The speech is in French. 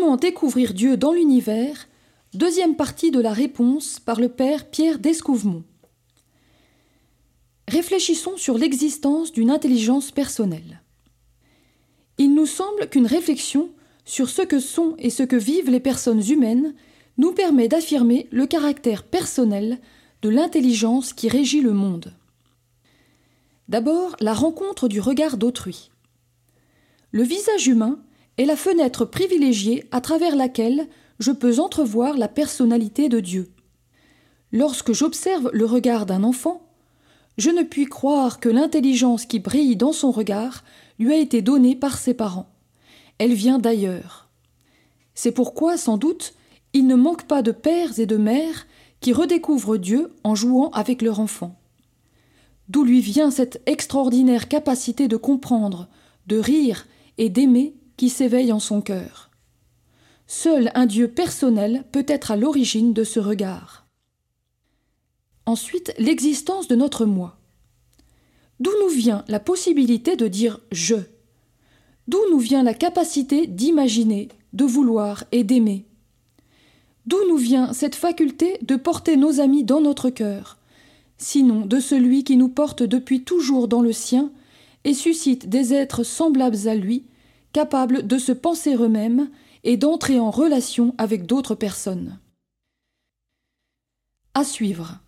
Comment découvrir Dieu dans l'univers? Deuxième partie de la réponse par le Père Pierre Descouvemont. Réfléchissons sur l'existence d'une intelligence personnelle. Il nous semble qu'une réflexion sur ce que sont et ce que vivent les personnes humaines nous permet d'affirmer le caractère personnel de l'intelligence qui régit le monde. D'abord, la rencontre du regard d'autrui. Le visage humain est la fenêtre privilégiée à travers laquelle je peux entrevoir la personnalité de Dieu. Lorsque j'observe le regard d'un enfant, je ne puis croire que l'intelligence qui brille dans son regard lui a été donnée par ses parents. Elle vient d'ailleurs. C'est pourquoi, sans doute, il ne manque pas de pères et de mères qui redécouvrent Dieu en jouant avec leur enfant. D'où lui vient cette extraordinaire capacité de comprendre, de rire et d'aimer qui s'éveille en son cœur. Seul un Dieu personnel peut être à l'origine de ce regard. Ensuite, l'existence de notre moi. D'où nous vient la possibilité de dire je D'où nous vient la capacité d'imaginer, de vouloir et d'aimer? D'où nous vient cette faculté de porter nos amis dans notre cœur, sinon de celui qui nous porte depuis toujours dans le sien et suscite des êtres semblables à lui, capables de se penser eux-mêmes et d'entrer en relation avec d'autres personnes. À suivre.